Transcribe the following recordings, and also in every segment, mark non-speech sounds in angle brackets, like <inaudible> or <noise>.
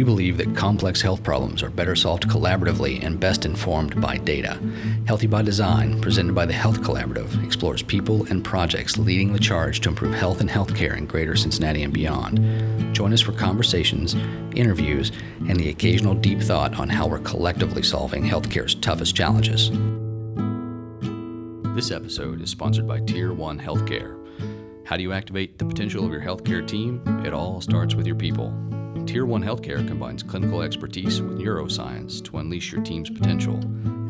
We believe that complex health problems are better solved collaboratively and best informed by data. Healthy by Design, presented by the Health Collaborative, explores people and projects leading the charge to improve health and healthcare in greater Cincinnati and beyond. Join us for conversations, interviews, and the occasional deep thought on how we're collectively solving healthcare's toughest challenges. This episode is sponsored by Tier 1 Healthcare. How do you activate the potential of your healthcare team? It all starts with your people. Tier 1 Healthcare combines clinical expertise with neuroscience to unleash your team's potential,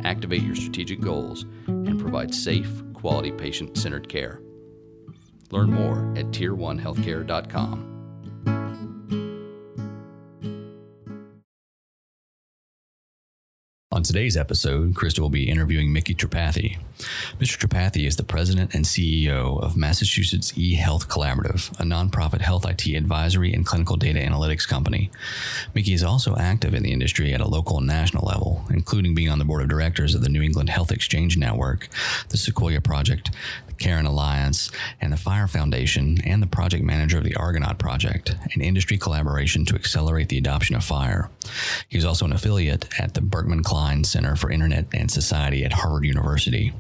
activate your strategic goals, and provide safe, quality patient centered care. Learn more at tier1healthcare.com. On today's episode, Krista will be interviewing Mickey Tripathi. Mr. Tripathi is the president and CEO of Massachusetts eHealth Collaborative, a nonprofit health IT advisory and clinical data analytics company. Mickey is also active in the industry at a local and national level, including being on the board of directors of the New England Health Exchange Network, the Sequoia Project, CARIN Alliance, and the FHIR Foundation, and the project manager of the Argonaut Project, an industry collaboration to accelerate the adoption of FHIR. He is also an affiliate at the Berkman Klein Center for Internet and Society at Harvard University.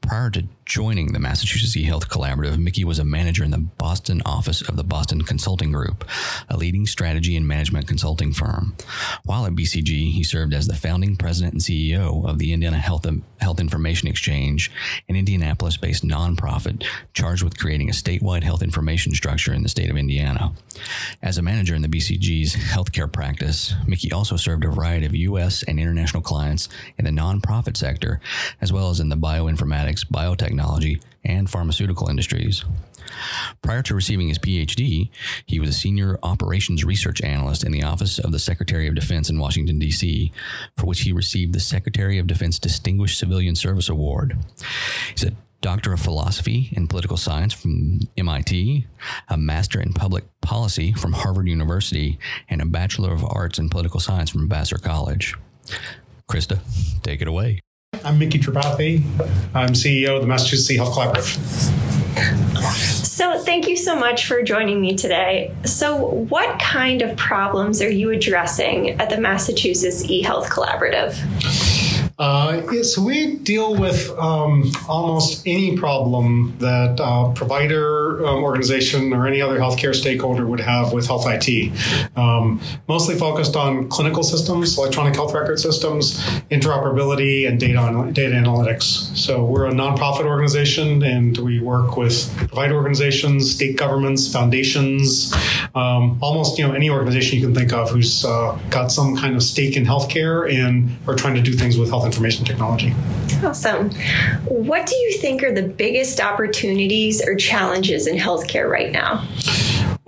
Prior to joining the Massachusetts eHealth Collaborative, Mickey was a manager in the Boston office of the Boston Consulting Group, a leading strategy and management consulting firm. While at BCG, he served as the founding president and CEO of the Indiana Health, Health Information Exchange, an Indianapolis based nonprofit charged with creating a statewide health information structure in the state of Indiana. As a manager in the BCG's healthcare practice, Mickey also served a variety of U.S. and international clients in the nonprofit sector, as well as in the bioinformatics, biotechnology, and pharmaceutical industries. Prior to receiving his PhD, he was a senior operations research analyst in the Office of the Secretary of Defense in Washington, D.C., for which he received the Secretary of Defense Distinguished Civilian Service Award. He's a Doctor of Philosophy in Political Science from MIT, a Master in Public Policy from Harvard University, and a Bachelor of Arts in Political Science from Vassar College. Krista, take it away. I'm Mickey Tripathi. I'm CEO of the Massachusetts Health Collaborative. So, thank you so much for joining me today. So, what kind of problems are you addressing at the Massachusetts eHealth Collaborative? Uh, so we deal with um, almost any problem that a provider um, organization or any other healthcare stakeholder would have with health IT. Um, mostly focused on clinical systems, electronic health record systems, interoperability, and data data analytics. So we're a nonprofit organization, and we work with provider organizations, state governments, foundations, um, almost you know any organization you can think of who's uh, got some kind of stake in healthcare and are trying to do things with health information technology. Awesome. What do you think are the biggest opportunities or challenges in healthcare right now?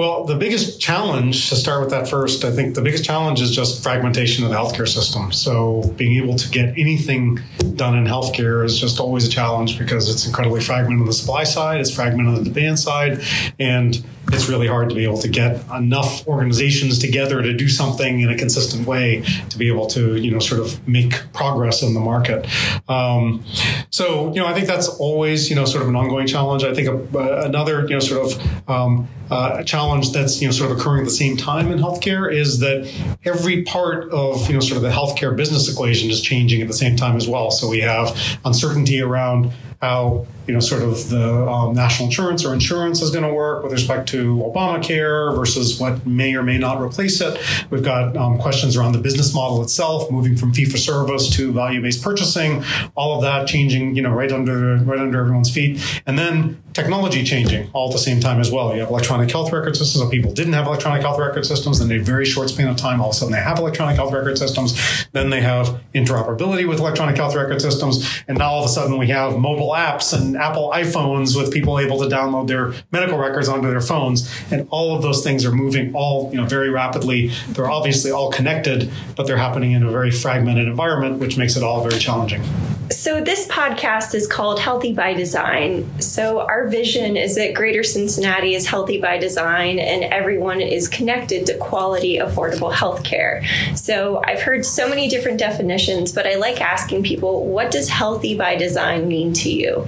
Well, the biggest challenge, to start with that first, I think the biggest challenge is just fragmentation of the healthcare system. So, being able to get anything done in healthcare is just always a challenge because it's incredibly fragmented on the supply side, it's fragmented on the demand side, and it's really hard to be able to get enough organizations together to do something in a consistent way to be able to, you know, sort of make progress in the market. Um, so, you know, I think that's always, you know, sort of an ongoing challenge. I think a, another, you know, sort of um, uh, challenge that's, you know, sort of occurring at the same time in healthcare is that every part of, you know, sort of the healthcare business equation is changing at the same time as well. So we have uncertainty around how you know sort of the um, national insurance or insurance is going to work with respect to Obamacare versus what may or may not replace it. We've got um, questions around the business model itself, moving from fee for service to value based purchasing. All of that changing, you know, right under right under everyone's feet, and then technology changing all at the same time as well. You have electronic health record systems. So people didn't have electronic health record systems, in a very short span of time, all of a sudden they have electronic health record systems. Then they have interoperability with electronic health record systems, and now all of a sudden we have mobile apps and Apple iPhones with people able to download their medical records onto their phones, and all of those things are moving all you know very rapidly. They're obviously all connected, but they're happening in a very fragmented environment, which makes it all very challenging. So this podcast is called Healthy by Design. So our vision is that Greater Cincinnati is healthy by design, and everyone is connected to quality, affordable health care. So I've heard so many different definitions, but I like asking people, what does healthy by design mean to you?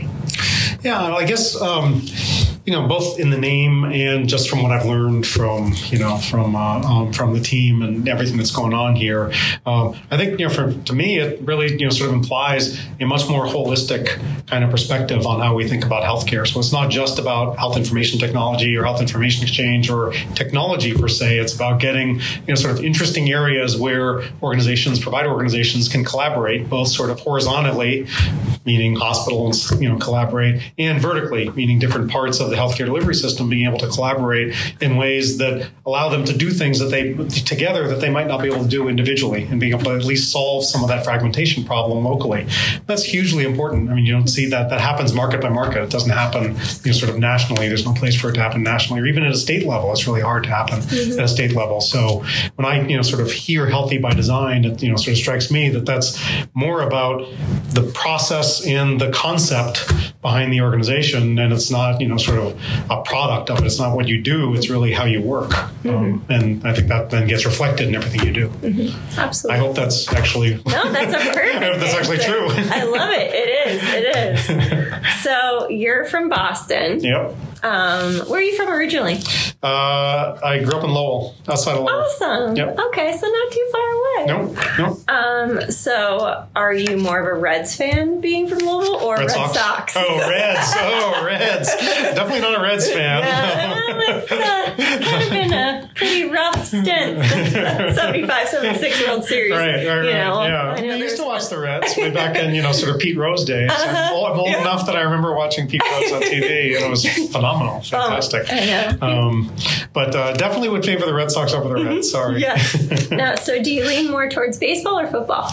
Yeah, I guess um, you know, both in the name and just from what I've learned from, you know, from uh, um, from the team and everything that's going on here, um, I think, you know, for to me, it really, you know, sort of implies a much more holistic kind of perspective on how we think about healthcare. So it's not just about health information technology or health information exchange or technology per se. It's about getting, you know, sort of interesting areas where organizations, provider organizations, can collaborate both sort of horizontally, meaning hospitals, you know, collaborate, and vertically, meaning different parts of the healthcare delivery system being able to collaborate in ways that allow them to do things that they together that they might not be able to do individually, and being able to at least solve some of that fragmentation problem locally. That's hugely important. I mean, you don't see that that happens market by market. It doesn't happen, you know, sort of nationally. There's no place for it to happen nationally, or even at a state level. It's really hard to happen mm-hmm. at a state level. So when I, you know, sort of hear healthy by design, it, you know, sort of strikes me that that's more about the process and the concept behind the organization, and it's not, you know, sort of a product of it. It's not what you do. It's really how you work, mm-hmm. um, and I think that then gets reflected in everything you do. Mm-hmm. Absolutely. I hope that's actually no, that's a <laughs> perfect. I hope that's actually true. I love it. It is. It is. <laughs> so you're from Boston. Yep. Um, where are you from originally? Uh, I grew up in Lowell, outside of Lowell. Awesome. Yep. Okay, so not too far away. Nope. Nope. Um, so are you more of a Reds fan being from Louisville or Red, Red Sox? Sox? Oh, Reds. Oh, Reds. Definitely not a Reds fan. Yeah, it's, uh, <laughs> kind of been a rough stint since <laughs> 75, 76 World Series. Right, right, right. You know, yeah. I, I used to watch the Reds way <laughs> back in, you know, sort of Pete Rose days. Uh-huh. I'm old yeah. enough that I remember watching Pete Rose on TV, and it was <laughs> phenomenal, fantastic. Oh, I know. Um, but uh, definitely would favor the Red Sox over the Reds. Mm-hmm. Sorry. Yes. now, so do you lean more towards baseball or football?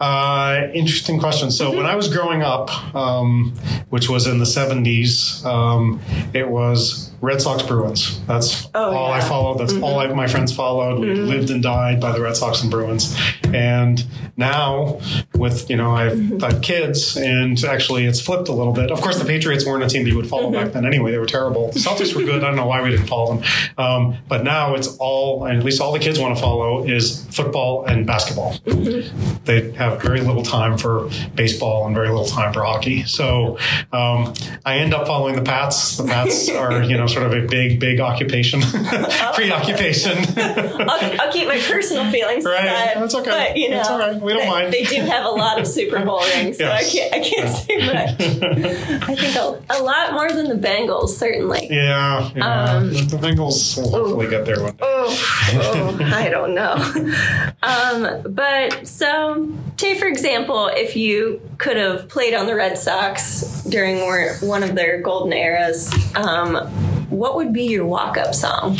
Uh, interesting question. So mm-hmm. when I was growing up, um, which was in the 70s, um, it was Red Sox Bruins. That's oh, all yeah. I followed. That's mm-hmm. all I, my friends followed. Mm-hmm. We lived and died by the Red Sox and Bruins. And now, with you know, I've, mm-hmm. I've kids, and actually, it's flipped a little bit. Of course, the Patriots weren't a team that you would follow back mm-hmm. then anyway. They were terrible. The Celtics were good. I don't know why we didn't follow them. Um, but now it's all, and at least all the kids want to follow is football and basketball. Mm-hmm. They have very little time for baseball and very little time for hockey. So um, I end up following the Pats. The Pats <laughs> are you know sort of a big, big occupation, <laughs> <laughs> preoccupation. I'll, I'll, keep my personal feelings right. aside. That's okay. But, you know, That's all right. We don't they, mind. They do have a lot of <laughs> Super Bowl rings, so yes. I can't, I can't say much. I think a, a, lot more than the Bengals, certainly. Yeah, yeah. Um, the Bengals will hopefully get there one. Oh, oh, I don't know. Um, but so, take for example, if you could have played on the Red Sox during one of their golden eras, um, what would be your walk-up song?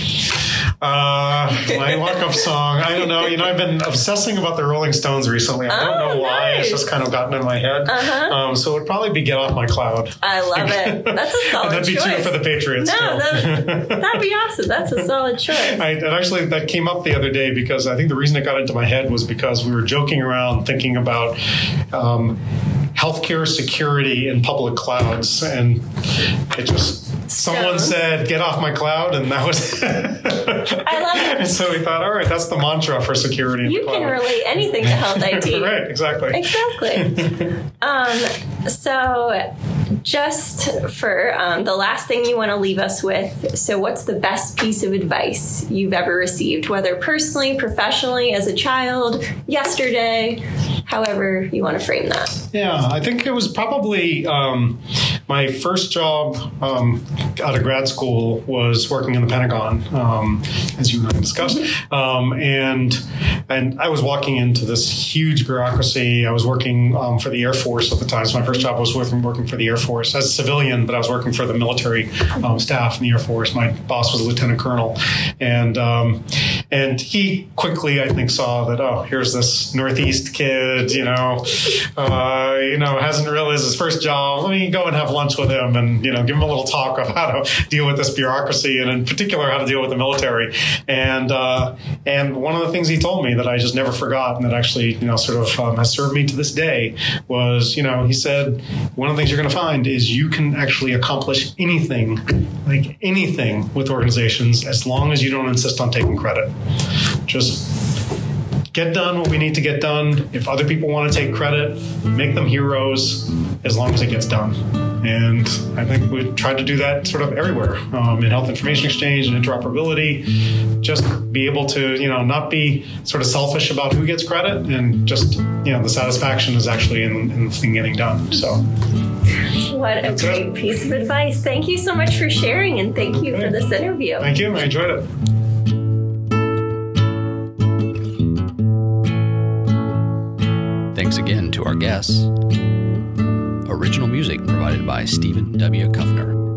Uh, my walk-up <laughs> song. I don't know. You know, I've been obsessing about the Rolling Stones recently. I don't oh, know why. Nice. It's just kind of gotten in my head. Uh-huh. Um, so it'd probably be "Get Off My Cloud." I love it. <laughs> That's a solid. Choice. That'd be choice. true for the Patriots. No, that, <laughs> would be awesome. That's a solid choice. I, and actually, that came up the other day because I think the reason it got into my head was because we were joking around thinking about. Um, healthcare security in public clouds, and it just someone said, "Get off my cloud," and that was. <laughs> I love it. And so we thought, all right, that's the mantra for security. you can relate anything to health <laughs> IT. right. Exactly. Exactly. um, so, just for um, the last thing you want to leave us with. So, what's the best piece of advice you've ever received, whether personally, professionally, as a child, yesterday, however you want to frame that? Yeah, I think it was probably um, my first job um, out of grad school was working in the Pentagon, um, as you and I discussed, um, and and I was walking into this huge bureaucracy. I was working um, for the Air Force at the time. So my first job was working for the Air Force as a civilian, but I was working for the military um, staff in the Air Force. My boss was a lieutenant colonel, and and he quickly, I think, saw that oh, here's this Northeast kid, you know, uh, you know, hasn't realized his first job. Let me go and have lunch with him and you know give him a little talk of how to deal with this bureaucracy and in particular how to deal with the military. And uh, and one of the things he told me that I just never forgot and that actually you know sort of um, has served me to this day was you know he said one of the things you're going to find is you can actually accomplish anything like anything with organizations as long as you don't insist on taking credit. Just get done what we need to get done. If other people want to take credit, make them heroes as long as it gets done. And I think we tried to do that sort of everywhere um, in health information exchange and interoperability. Just be able to, you know, not be sort of selfish about who gets credit and just, you know, the satisfaction is actually in, in the thing getting done. So. What a great it. piece of advice. Thank you so much for sharing and thank you for this interview. Thank you. I enjoyed it. Thanks again to our guests. Original music provided by Stephen W. Kuffner.